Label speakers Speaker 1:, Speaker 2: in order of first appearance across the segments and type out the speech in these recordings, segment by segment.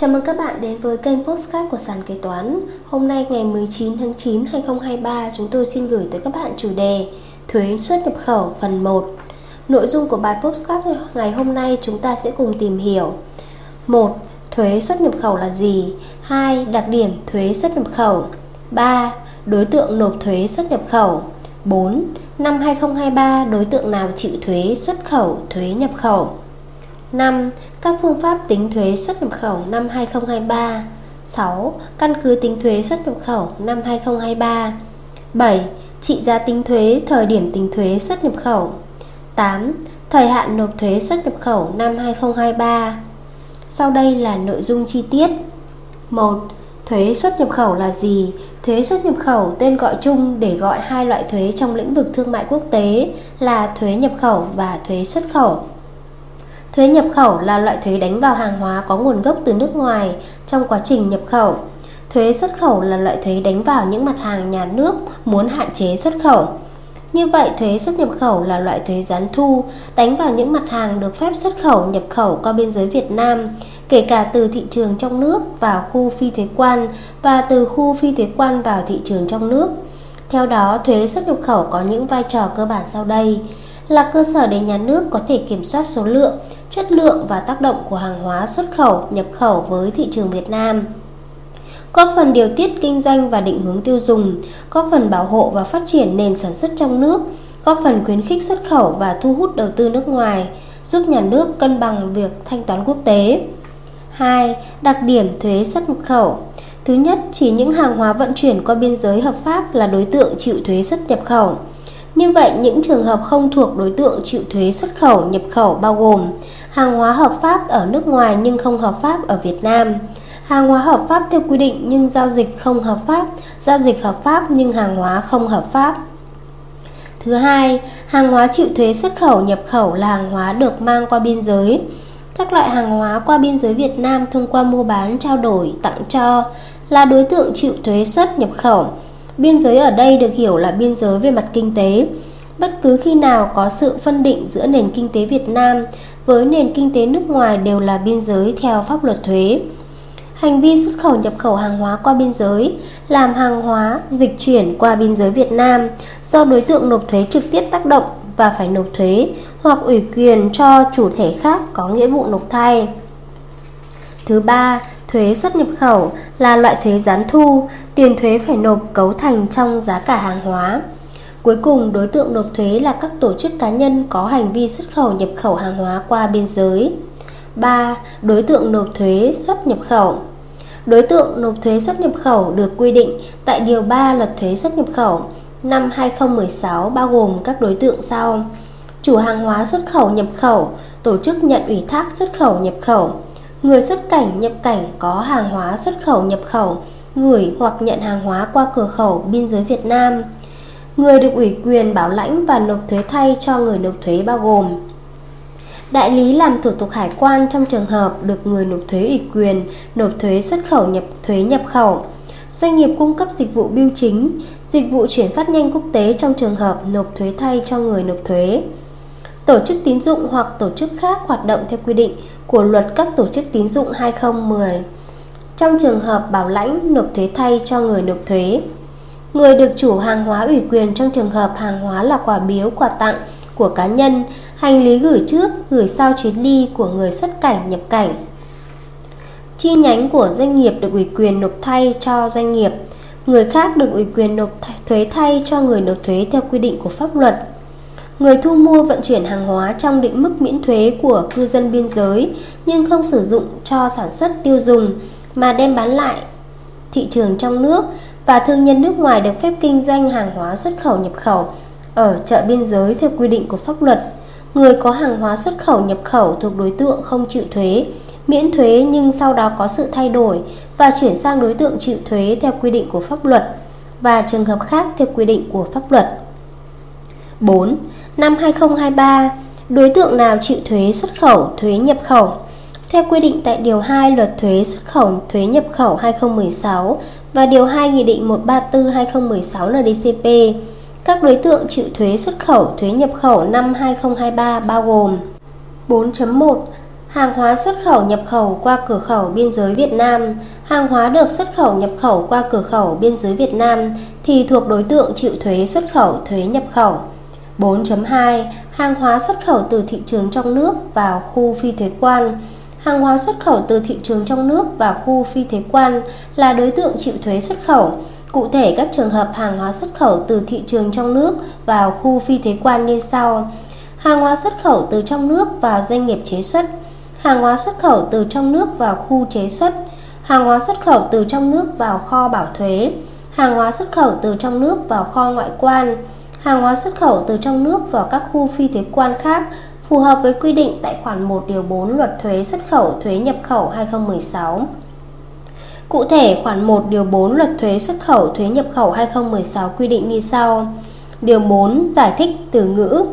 Speaker 1: Chào mừng các bạn đến với kênh Postcard của Sàn Kế Toán Hôm nay ngày 19 tháng 9 2023 chúng tôi xin gửi tới các bạn chủ đề Thuế xuất nhập khẩu phần 1 Nội dung của bài Postcard ngày hôm nay chúng ta sẽ cùng tìm hiểu 1. Thuế xuất nhập khẩu là gì? 2. Đặc điểm thuế xuất nhập khẩu 3. Đối tượng nộp thuế xuất nhập khẩu 4. Năm 2023 đối tượng nào chịu thuế xuất khẩu, thuế nhập khẩu 5. Các phương pháp tính thuế xuất nhập khẩu năm 2023 6. Căn cứ tính thuế xuất nhập khẩu năm 2023 7. Trị giá tính thuế thời điểm tính thuế xuất nhập khẩu 8. Thời hạn nộp thuế xuất nhập khẩu năm 2023 Sau đây là nội dung chi tiết 1. Thuế xuất nhập khẩu là gì? Thuế xuất nhập khẩu tên gọi chung để gọi hai loại thuế trong lĩnh vực thương mại quốc tế là thuế nhập khẩu và thuế xuất khẩu. Thuế nhập khẩu là loại thuế đánh vào hàng hóa có nguồn gốc từ nước ngoài trong quá trình nhập khẩu. Thuế xuất khẩu là loại thuế đánh vào những mặt hàng nhà nước muốn hạn chế xuất khẩu. Như vậy, thuế xuất nhập khẩu là loại thuế gián thu đánh vào những mặt hàng được phép xuất khẩu nhập khẩu qua biên giới Việt Nam, kể cả từ thị trường trong nước vào khu phi thuế quan và từ khu phi thuế quan vào thị trường trong nước. Theo đó, thuế xuất nhập khẩu có những vai trò cơ bản sau đây là cơ sở để nhà nước có thể kiểm soát số lượng, chất lượng và tác động của hàng hóa xuất khẩu, nhập khẩu với thị trường Việt Nam. Góp phần điều tiết kinh doanh và định hướng tiêu dùng, góp phần bảo hộ và phát triển nền sản xuất trong nước, góp phần khuyến khích xuất khẩu và thu hút đầu tư nước ngoài, giúp nhà nước cân bằng việc thanh toán quốc tế. 2. Đặc điểm thuế xuất nhập khẩu Thứ nhất, chỉ những hàng hóa vận chuyển qua biên giới hợp pháp là đối tượng chịu thuế xuất nhập khẩu. Như vậy, những trường hợp không thuộc đối tượng chịu thuế xuất khẩu, nhập khẩu bao gồm hàng hóa hợp pháp ở nước ngoài nhưng không hợp pháp ở Việt Nam, hàng hóa hợp pháp theo quy định nhưng giao dịch không hợp pháp, giao dịch hợp pháp nhưng hàng hóa không hợp pháp. Thứ hai, hàng hóa chịu thuế xuất khẩu nhập khẩu là hàng hóa được mang qua biên giới. Các loại hàng hóa qua biên giới Việt Nam thông qua mua bán, trao đổi, tặng cho là đối tượng chịu thuế xuất nhập khẩu. Biên giới ở đây được hiểu là biên giới về mặt kinh tế. Bất cứ khi nào có sự phân định giữa nền kinh tế Việt Nam với nền kinh tế nước ngoài đều là biên giới theo pháp luật thuế. Hành vi xuất khẩu nhập khẩu hàng hóa qua biên giới, làm hàng hóa dịch chuyển qua biên giới Việt Nam do đối tượng nộp thuế trực tiếp tác động và phải nộp thuế hoặc ủy quyền cho chủ thể khác có nghĩa vụ nộp thay. Thứ ba, thuế xuất nhập khẩu là loại thuế gián thu, tiền thuế phải nộp cấu thành trong giá cả hàng hóa. Cuối cùng, đối tượng nộp thuế là các tổ chức cá nhân có hành vi xuất khẩu nhập khẩu hàng hóa qua biên giới. 3. Đối tượng nộp thuế xuất nhập khẩu Đối tượng nộp thuế xuất nhập khẩu được quy định tại Điều 3 Luật Thuế xuất nhập khẩu năm 2016 bao gồm các đối tượng sau Chủ hàng hóa xuất khẩu nhập khẩu, tổ chức nhận ủy thác xuất khẩu nhập khẩu Người xuất cảnh nhập cảnh có hàng hóa xuất khẩu nhập khẩu gửi hoặc nhận hàng hóa qua cửa khẩu biên giới Việt Nam Người được ủy quyền bảo lãnh và nộp thuế thay cho người nộp thuế bao gồm Đại lý làm thủ tục hải quan trong trường hợp được người nộp thuế ủy quyền nộp thuế xuất khẩu nhập thuế nhập khẩu. Doanh nghiệp cung cấp dịch vụ bưu chính, dịch vụ chuyển phát nhanh quốc tế trong trường hợp nộp thuế thay cho người nộp thuế. Tổ chức tín dụng hoặc tổ chức khác hoạt động theo quy định của luật các tổ chức tín dụng 2010 Trong trường hợp bảo lãnh nộp thuế thay cho người nộp thuế Người được chủ hàng hóa ủy quyền trong trường hợp hàng hóa là quà biếu, quà tặng của cá nhân, hành lý gửi trước, gửi sau chuyến đi của người xuất cảnh, nhập cảnh. Chi nhánh của doanh nghiệp được ủy quyền nộp thay cho doanh nghiệp, người khác được ủy quyền nộp thuế thay cho người nộp thuế theo quy định của pháp luật. Người thu mua vận chuyển hàng hóa trong định mức miễn thuế của cư dân biên giới nhưng không sử dụng cho sản xuất tiêu dùng mà đem bán lại thị trường trong nước và thương nhân nước ngoài được phép kinh doanh hàng hóa xuất khẩu nhập khẩu ở chợ biên giới theo quy định của pháp luật. Người có hàng hóa xuất khẩu nhập khẩu thuộc đối tượng không chịu thuế, miễn thuế nhưng sau đó có sự thay đổi và chuyển sang đối tượng chịu thuế theo quy định của pháp luật và trường hợp khác theo quy định của pháp luật. 4. Năm 2023, đối tượng nào chịu thuế xuất khẩu, thuế nhập khẩu theo quy định tại Điều 2 Luật Thuế xuất khẩu thuế nhập khẩu 2016 và Điều 2 Nghị định 134-2016 NDCP, các đối tượng chịu thuế xuất khẩu thuế nhập khẩu năm 2023 bao gồm 4.1 Hàng hóa xuất khẩu nhập khẩu qua cửa khẩu biên giới Việt Nam. Hàng hóa được xuất khẩu nhập khẩu qua cửa khẩu biên giới Việt Nam thì thuộc đối tượng chịu thuế xuất khẩu thuế nhập khẩu. 4.2 Hàng hóa xuất khẩu từ thị trường trong nước vào khu phi thuế quan. Hàng hóa xuất khẩu từ thị trường trong nước và khu phi thuế quan là đối tượng chịu thuế xuất khẩu. Cụ thể, các trường hợp hàng hóa xuất khẩu từ thị trường trong nước vào khu phi thuế quan như sau. Hàng hóa xuất khẩu từ trong nước vào doanh nghiệp chế xuất. Hàng hóa xuất khẩu từ trong nước vào khu chế xuất. Hàng hóa xuất khẩu từ trong nước vào kho bảo thuế. Hàng hóa xuất khẩu từ trong nước vào kho ngoại quan. Hàng hóa xuất khẩu từ trong nước vào các khu phi thuế quan khác phù hợp với quy định tại khoản 1 điều 4 Luật thuế xuất khẩu thuế nhập khẩu 2016. Cụ thể, khoản 1 điều 4 Luật thuế xuất khẩu thuế nhập khẩu 2016 quy định như sau. Điều 4 giải thích từ ngữ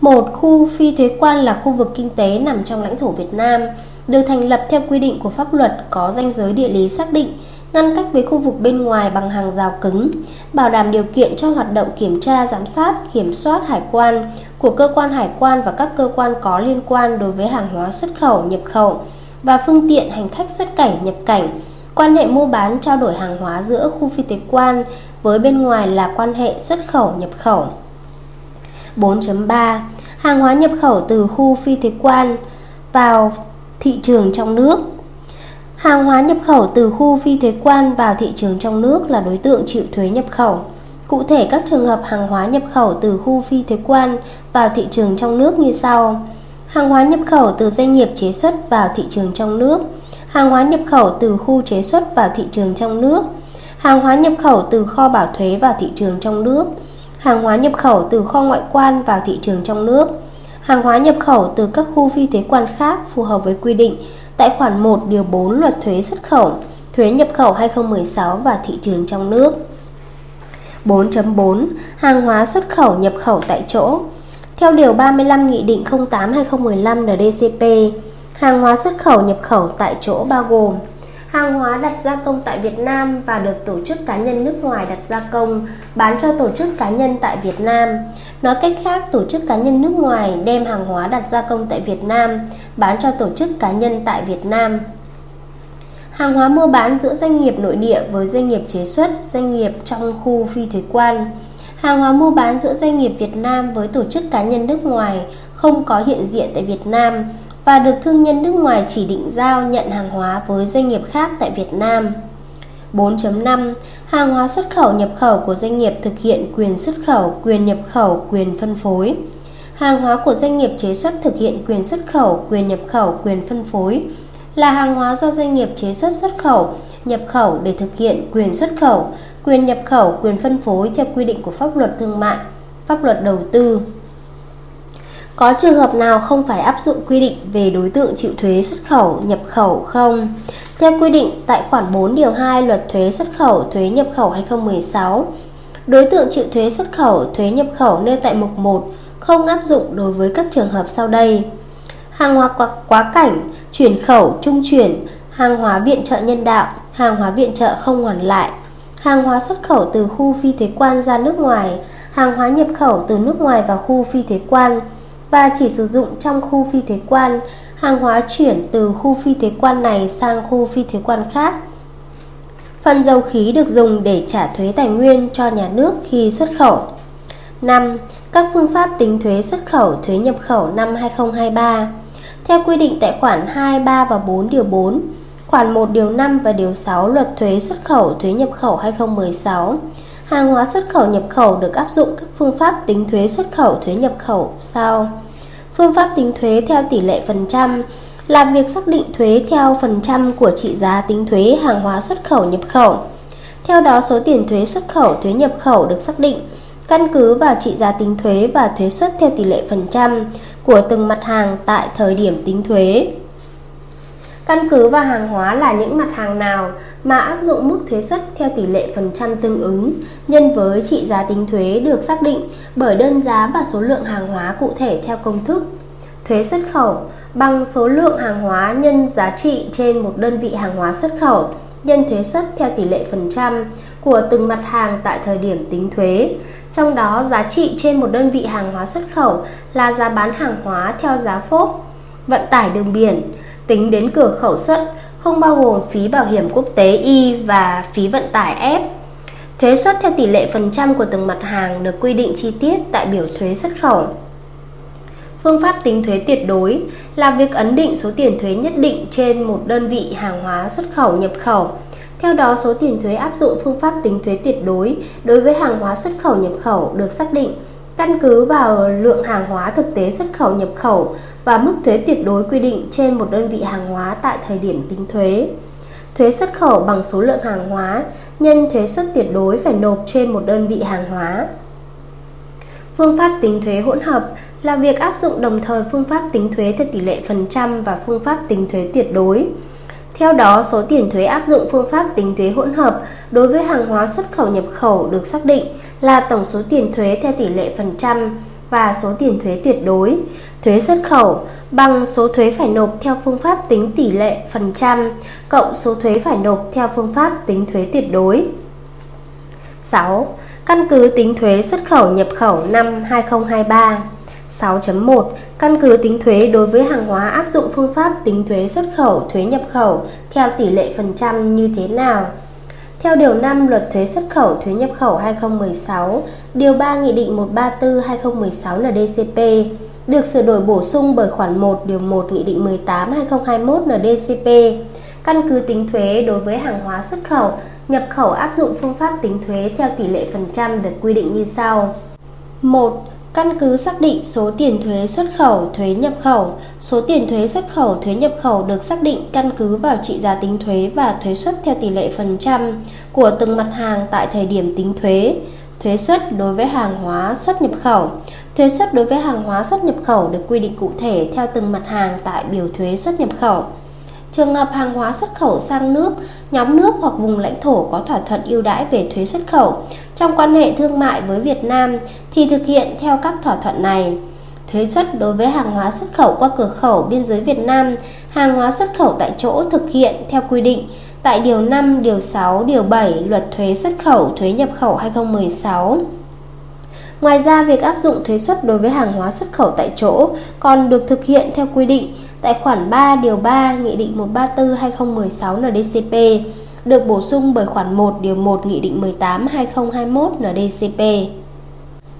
Speaker 1: một khu phi thuế quan là khu vực kinh tế nằm trong lãnh thổ Việt Nam, được thành lập theo quy định của pháp luật có danh giới địa lý xác định, ngăn cách với khu vực bên ngoài bằng hàng rào cứng, bảo đảm điều kiện cho hoạt động kiểm tra, giám sát, kiểm soát hải quan của cơ quan hải quan và các cơ quan có liên quan đối với hàng hóa xuất khẩu, nhập khẩu và phương tiện hành khách xuất cảnh, nhập cảnh, quan hệ mua bán trao đổi hàng hóa giữa khu phi thuế quan với bên ngoài là quan hệ xuất khẩu, nhập khẩu. 4.3 Hàng hóa nhập khẩu từ khu phi thuế quan vào thị trường trong nước Hàng hóa nhập khẩu từ khu phi thuế quan vào thị trường trong nước là đối tượng chịu thuế nhập khẩu. Cụ thể các trường hợp hàng hóa nhập khẩu từ khu phi thuế quan vào thị trường trong nước như sau. Hàng hóa nhập khẩu từ doanh nghiệp chế xuất vào thị trường trong nước. Hàng hóa nhập khẩu từ khu chế xuất vào thị trường trong nước. Hàng hóa nhập khẩu từ kho bảo thuế vào thị trường trong nước hàng hóa nhập khẩu từ kho ngoại quan vào thị trường trong nước, hàng hóa nhập khẩu từ các khu phi thuế quan khác phù hợp với quy định tại khoản 1 điều 4 Luật thuế xuất khẩu, thuế nhập khẩu 2016 và thị trường trong nước. 4.4 Hàng hóa xuất khẩu nhập khẩu tại chỗ Theo Điều 35 Nghị định 08-2015 NDCP, hàng hóa xuất khẩu nhập khẩu tại chỗ bao gồm Hàng hóa đặt gia công tại Việt Nam và được tổ chức cá nhân nước ngoài đặt gia công, bán cho tổ chức cá nhân tại Việt Nam. Nói cách khác, tổ chức cá nhân nước ngoài đem hàng hóa đặt gia công tại Việt Nam, bán cho tổ chức cá nhân tại Việt Nam. Hàng hóa mua bán giữa doanh nghiệp nội địa với doanh nghiệp chế xuất, doanh nghiệp trong khu phi thuế quan. Hàng hóa mua bán giữa doanh nghiệp Việt Nam với tổ chức cá nhân nước ngoài không có hiện diện tại Việt Nam và được thương nhân nước ngoài chỉ định giao nhận hàng hóa với doanh nghiệp khác tại Việt Nam. 4.5 Hàng hóa xuất khẩu nhập khẩu của doanh nghiệp thực hiện quyền xuất khẩu, quyền nhập khẩu, quyền phân phối. Hàng hóa của doanh nghiệp chế xuất thực hiện quyền xuất khẩu, quyền nhập khẩu, quyền phân phối là hàng hóa do doanh nghiệp chế xuất xuất khẩu, nhập khẩu để thực hiện quyền xuất khẩu, quyền nhập khẩu, quyền phân phối theo quy định của pháp luật thương mại, pháp luật đầu tư. Có trường hợp nào không phải áp dụng quy định về đối tượng chịu thuế xuất khẩu, nhập khẩu không? Theo quy định tại khoản 4 điều 2 Luật thuế xuất khẩu, thuế nhập khẩu 2016, đối tượng chịu thuế xuất khẩu, thuế nhập khẩu nêu tại mục 1 không áp dụng đối với các trường hợp sau đây. Hàng hóa quá, quá cảnh, chuyển khẩu, trung chuyển, hàng hóa viện trợ nhân đạo, hàng hóa viện trợ không hoàn lại, hàng hóa xuất khẩu từ khu phi thuế quan ra nước ngoài, hàng hóa nhập khẩu từ nước ngoài vào khu phi thuế quan, và chỉ sử dụng trong khu phi thuế quan, hàng hóa chuyển từ khu phi thuế quan này sang khu phi thuế quan khác. Phần dầu khí được dùng để trả thuế tài nguyên cho nhà nước khi xuất khẩu. 5. Các phương pháp tính thuế xuất khẩu, thuế nhập khẩu năm 2023. Theo quy định tại khoản 2, 3 và 4 điều 4, khoản 1 điều 5 và điều 6 Luật thuế xuất khẩu, thuế nhập khẩu 2016 hàng hóa xuất khẩu nhập khẩu được áp dụng các phương pháp tính thuế xuất khẩu thuế nhập khẩu sau. Phương pháp tính thuế theo tỷ lệ phần trăm làm việc xác định thuế theo phần trăm của trị giá tính thuế hàng hóa xuất khẩu nhập khẩu. Theo đó số tiền thuế xuất khẩu thuế nhập khẩu được xác định căn cứ vào trị giá tính thuế và thuế suất theo tỷ lệ phần trăm của từng mặt hàng tại thời điểm tính thuế Căn cứ vào hàng hóa là những mặt hàng nào mà áp dụng mức thuế suất theo tỷ lệ phần trăm tương ứng nhân với trị giá tính thuế được xác định bởi đơn giá và số lượng hàng hóa cụ thể theo công thức. Thuế xuất khẩu bằng số lượng hàng hóa nhân giá trị trên một đơn vị hàng hóa xuất khẩu nhân thuế suất theo tỷ lệ phần trăm của từng mặt hàng tại thời điểm tính thuế. Trong đó giá trị trên một đơn vị hàng hóa xuất khẩu là giá bán hàng hóa theo giá phốp, vận tải đường biển, tính đến cửa khẩu xuất, không bao gồm phí bảo hiểm quốc tế Y và phí vận tải F. Thuế xuất theo tỷ lệ phần trăm của từng mặt hàng được quy định chi tiết tại biểu thuế xuất khẩu. Phương pháp tính thuế tuyệt đối là việc ấn định số tiền thuế nhất định trên một đơn vị hàng hóa xuất khẩu nhập khẩu. Theo đó, số tiền thuế áp dụng phương pháp tính thuế tuyệt đối đối với hàng hóa xuất khẩu nhập khẩu được xác định căn cứ vào lượng hàng hóa thực tế xuất khẩu nhập khẩu và mức thuế tuyệt đối quy định trên một đơn vị hàng hóa tại thời điểm tính thuế. Thuế xuất khẩu bằng số lượng hàng hóa nhân thuế suất tuyệt đối phải nộp trên một đơn vị hàng hóa. Phương pháp tính thuế hỗn hợp là việc áp dụng đồng thời phương pháp tính thuế theo tỷ lệ phần trăm và phương pháp tính thuế tuyệt đối. Theo đó, số tiền thuế áp dụng phương pháp tính thuế hỗn hợp đối với hàng hóa xuất khẩu nhập khẩu được xác định là tổng số tiền thuế theo tỷ lệ phần trăm và số tiền thuế tuyệt đối. Thuế xuất khẩu bằng số thuế phải nộp theo phương pháp tính tỷ lệ phần trăm cộng số thuế phải nộp theo phương pháp tính thuế tuyệt đối. 6. Căn cứ tính thuế xuất khẩu nhập khẩu năm 2023 6.1 Căn cứ tính thuế đối với hàng hóa áp dụng phương pháp tính thuế xuất khẩu, thuế nhập khẩu theo tỷ lệ phần trăm như thế nào? Theo Điều 5 Luật Thuế xuất khẩu, thuế nhập khẩu 2016, Điều 3 Nghị định 134-2016 NDCP được sửa đổi bổ sung bởi khoản 1 Điều 1 Nghị định 18-2021 NDCP. Căn cứ tính thuế đối với hàng hóa xuất khẩu, nhập khẩu áp dụng phương pháp tính thuế theo tỷ lệ phần trăm được quy định như sau. 1 Căn cứ xác định số tiền thuế xuất khẩu, thuế nhập khẩu, số tiền thuế xuất khẩu, thuế nhập khẩu được xác định căn cứ vào trị giá tính thuế và thuế suất theo tỷ lệ phần trăm của từng mặt hàng tại thời điểm tính thuế. Thuế suất đối với hàng hóa xuất nhập khẩu. Thuế suất đối với hàng hóa xuất nhập khẩu được quy định cụ thể theo từng mặt hàng tại biểu thuế xuất nhập khẩu. Trường hợp hàng hóa xuất khẩu sang nước, nhóm nước hoặc vùng lãnh thổ có thỏa thuận ưu đãi về thuế xuất khẩu trong quan hệ thương mại với Việt Nam thì thực hiện theo các thỏa thuận này. Thuế suất đối với hàng hóa xuất khẩu qua cửa khẩu biên giới Việt Nam, hàng hóa xuất khẩu tại chỗ thực hiện theo quy định tại Điều 5, Điều 6, Điều 7 Luật Thuế xuất khẩu, thuế nhập khẩu 2016. Ngoài ra, việc áp dụng thuế suất đối với hàng hóa xuất khẩu tại chỗ còn được thực hiện theo quy định tại khoản 3 điều 3 Nghị định 134/2016 NDCP được bổ sung bởi khoản 1 điều 1 Nghị định 18/2021 NDCP.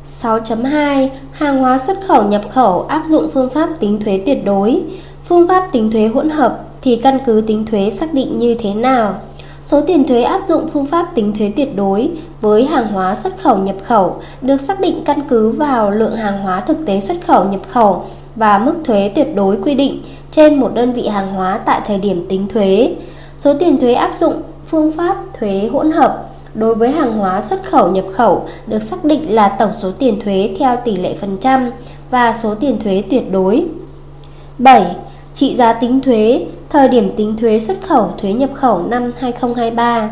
Speaker 1: 6.2 Hàng hóa xuất khẩu, nhập khẩu áp dụng phương pháp tính thuế tuyệt đối. Phương pháp tính thuế hỗn hợp thì căn cứ tính thuế xác định như thế nào? Số tiền thuế áp dụng phương pháp tính thuế tuyệt đối với hàng hóa xuất khẩu, nhập khẩu được xác định căn cứ vào lượng hàng hóa thực tế xuất khẩu, nhập khẩu và mức thuế tuyệt đối quy định trên một đơn vị hàng hóa tại thời điểm tính thuế. Số tiền thuế áp dụng phương pháp thuế hỗn hợp đối với hàng hóa xuất khẩu nhập khẩu được xác định là tổng số tiền thuế theo tỷ lệ phần trăm và số tiền thuế tuyệt đối. 7. Trị giá tính thuế, thời điểm tính thuế xuất khẩu thuế nhập khẩu năm 2023.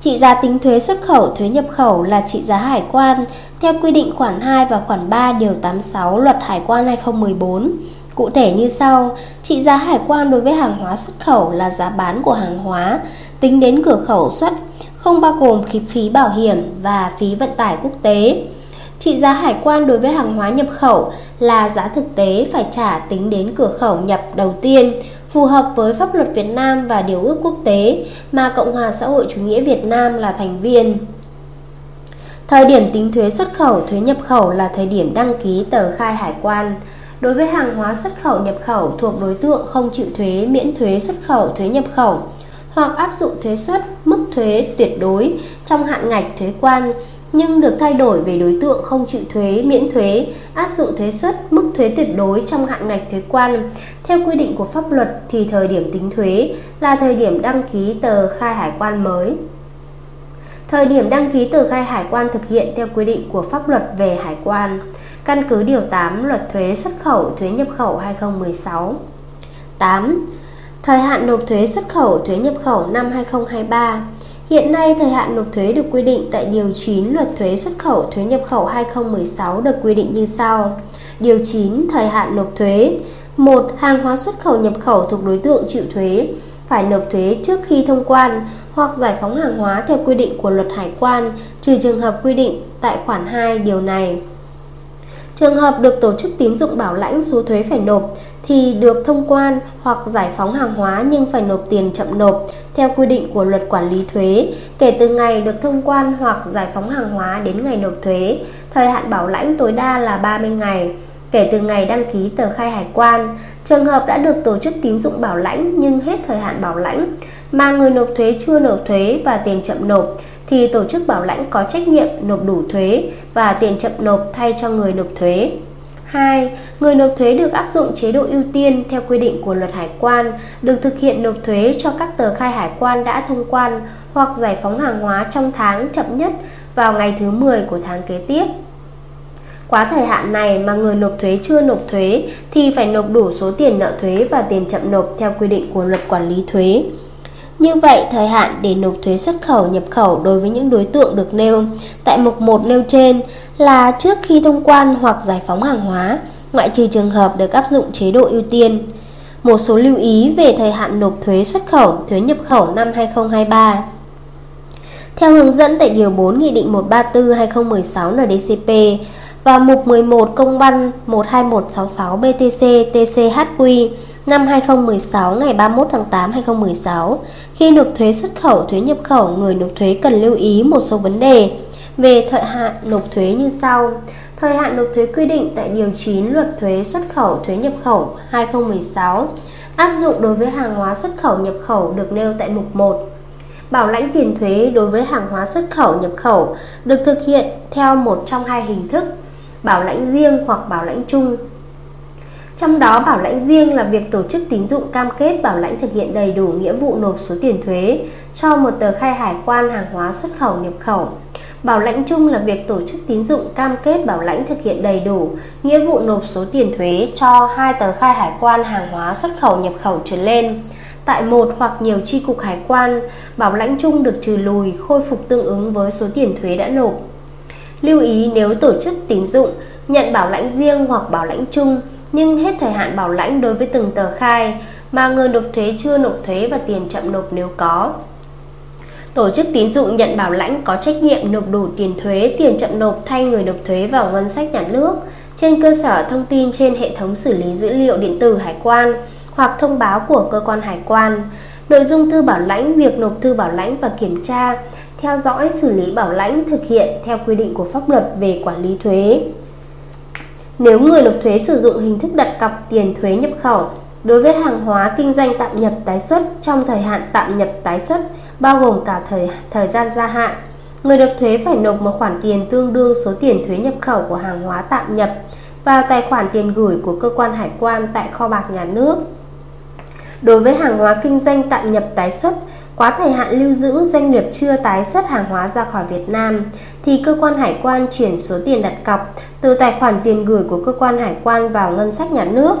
Speaker 1: Trị giá tính thuế xuất khẩu thuế nhập khẩu là trị giá hải quan theo quy định khoản 2 và khoản 3 điều 86 Luật Hải quan 2014. Cụ thể như sau, trị giá hải quan đối với hàng hóa xuất khẩu là giá bán của hàng hóa tính đến cửa khẩu xuất, không bao gồm phí bảo hiểm và phí vận tải quốc tế. Trị giá hải quan đối với hàng hóa nhập khẩu là giá thực tế phải trả tính đến cửa khẩu nhập đầu tiên, phù hợp với pháp luật Việt Nam và điều ước quốc tế mà Cộng hòa xã hội chủ nghĩa Việt Nam là thành viên. Thời điểm tính thuế xuất khẩu, thuế nhập khẩu là thời điểm đăng ký tờ khai hải quan. Đối với hàng hóa xuất khẩu nhập khẩu thuộc đối tượng không chịu thuế miễn thuế xuất khẩu thuế nhập khẩu hoặc áp dụng thuế suất mức thuế tuyệt đối trong hạn ngạch thuế quan nhưng được thay đổi về đối tượng không chịu thuế miễn thuế áp dụng thuế suất mức thuế tuyệt đối trong hạn ngạch thuế quan theo quy định của pháp luật thì thời điểm tính thuế là thời điểm đăng ký tờ khai hải quan mới thời điểm đăng ký tờ khai hải quan thực hiện theo quy định của pháp luật về hải quan căn cứ điều 8 Luật thuế xuất khẩu, thuế nhập khẩu 2016. 8. Thời hạn nộp thuế xuất khẩu, thuế nhập khẩu năm 2023. Hiện nay, thời hạn nộp thuế được quy định tại điều 9 Luật thuế xuất khẩu, thuế nhập khẩu 2016 được quy định như sau. Điều 9 thời hạn nộp thuế. 1. Hàng hóa xuất khẩu nhập khẩu thuộc đối tượng chịu thuế phải nộp thuế trước khi thông quan hoặc giải phóng hàng hóa theo quy định của Luật Hải quan, trừ trường hợp quy định tại khoản 2 điều này. Trường hợp được tổ chức tín dụng bảo lãnh số thuế phải nộp thì được thông quan hoặc giải phóng hàng hóa nhưng phải nộp tiền chậm nộp theo quy định của luật quản lý thuế kể từ ngày được thông quan hoặc giải phóng hàng hóa đến ngày nộp thuế. Thời hạn bảo lãnh tối đa là 30 ngày kể từ ngày đăng ký tờ khai hải quan. Trường hợp đã được tổ chức tín dụng bảo lãnh nhưng hết thời hạn bảo lãnh mà người nộp thuế chưa nộp thuế và tiền chậm nộp thì tổ chức bảo lãnh có trách nhiệm nộp đủ thuế và tiền chậm nộp thay cho người nộp thuế. 2. Người nộp thuế được áp dụng chế độ ưu tiên theo quy định của luật hải quan, được thực hiện nộp thuế cho các tờ khai hải quan đã thông quan hoặc giải phóng hàng hóa trong tháng chậm nhất vào ngày thứ 10 của tháng kế tiếp. Quá thời hạn này mà người nộp thuế chưa nộp thuế thì phải nộp đủ số tiền nợ thuế và tiền chậm nộp theo quy định của luật quản lý thuế. Như vậy, thời hạn để nộp thuế xuất khẩu nhập khẩu đối với những đối tượng được nêu tại mục 1 nêu trên là trước khi thông quan hoặc giải phóng hàng hóa, ngoại trừ trường hợp được áp dụng chế độ ưu tiên. Một số lưu ý về thời hạn nộp thuế xuất khẩu, thuế nhập khẩu năm 2023. Theo hướng dẫn tại Điều 4 Nghị định 134-2016 NDCP và Mục 11 Công văn 12166 BTC TCHQ năm 2016 ngày 31 tháng 8 2016, khi nộp thuế xuất khẩu, thuế nhập khẩu, người nộp thuế cần lưu ý một số vấn đề về thời hạn nộp thuế như sau. Thời hạn nộp thuế quy định tại Điều 9 Luật Thuế xuất khẩu, thuế nhập khẩu 2016 áp dụng đối với hàng hóa xuất khẩu nhập khẩu được nêu tại mục 1. Bảo lãnh tiền thuế đối với hàng hóa xuất khẩu nhập khẩu được thực hiện theo một trong hai hình thức, bảo lãnh riêng hoặc bảo lãnh chung trong đó bảo lãnh riêng là việc tổ chức tín dụng cam kết bảo lãnh thực hiện đầy đủ nghĩa vụ nộp số tiền thuế cho một tờ khai hải quan hàng hóa xuất khẩu nhập khẩu. Bảo lãnh chung là việc tổ chức tín dụng cam kết bảo lãnh thực hiện đầy đủ nghĩa vụ nộp số tiền thuế cho hai tờ khai hải quan hàng hóa xuất khẩu nhập khẩu trở lên. Tại một hoặc nhiều chi cục hải quan, bảo lãnh chung được trừ lùi khôi phục tương ứng với số tiền thuế đã nộp. Lưu ý nếu tổ chức tín dụng nhận bảo lãnh riêng hoặc bảo lãnh chung nhưng hết thời hạn bảo lãnh đối với từng tờ khai mà người nộp thuế chưa nộp thuế và tiền chậm nộp nếu có. Tổ chức tín dụng nhận bảo lãnh có trách nhiệm nộp đủ tiền thuế, tiền chậm nộp thay người nộp thuế vào ngân sách nhà nước trên cơ sở thông tin trên hệ thống xử lý dữ liệu điện tử hải quan hoặc thông báo của cơ quan hải quan. Nội dung thư bảo lãnh, việc nộp thư bảo lãnh và kiểm tra, theo dõi xử lý bảo lãnh thực hiện theo quy định của pháp luật về quản lý thuế. Nếu người nộp thuế sử dụng hình thức đặt cọc tiền thuế nhập khẩu đối với hàng hóa kinh doanh tạm nhập tái xuất trong thời hạn tạm nhập tái xuất bao gồm cả thời thời gian gia hạn, người nộp thuế phải nộp một khoản tiền tương đương số tiền thuế nhập khẩu của hàng hóa tạm nhập vào tài khoản tiền gửi của cơ quan hải quan tại kho bạc nhà nước. Đối với hàng hóa kinh doanh tạm nhập tái xuất, quá thời hạn lưu giữ doanh nghiệp chưa tái xuất hàng hóa ra khỏi Việt Nam thì cơ quan hải quan chuyển số tiền đặt cọc từ tài khoản tiền gửi của cơ quan hải quan vào ngân sách nhà nước.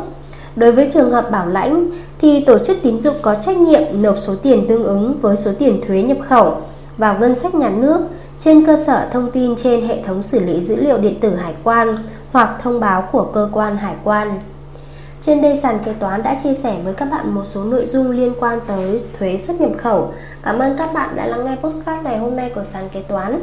Speaker 1: Đối với trường hợp bảo lãnh thì tổ chức tín dụng có trách nhiệm nộp số tiền tương ứng với số tiền thuế nhập khẩu vào ngân sách nhà nước trên cơ sở thông tin trên hệ thống xử lý dữ liệu điện tử hải quan hoặc thông báo của cơ quan hải quan. Trên đây sàn kế toán đã chia sẻ với các bạn một số nội dung liên quan tới thuế xuất nhập khẩu. Cảm ơn các bạn đã lắng nghe postcard ngày hôm nay của sàn kế toán.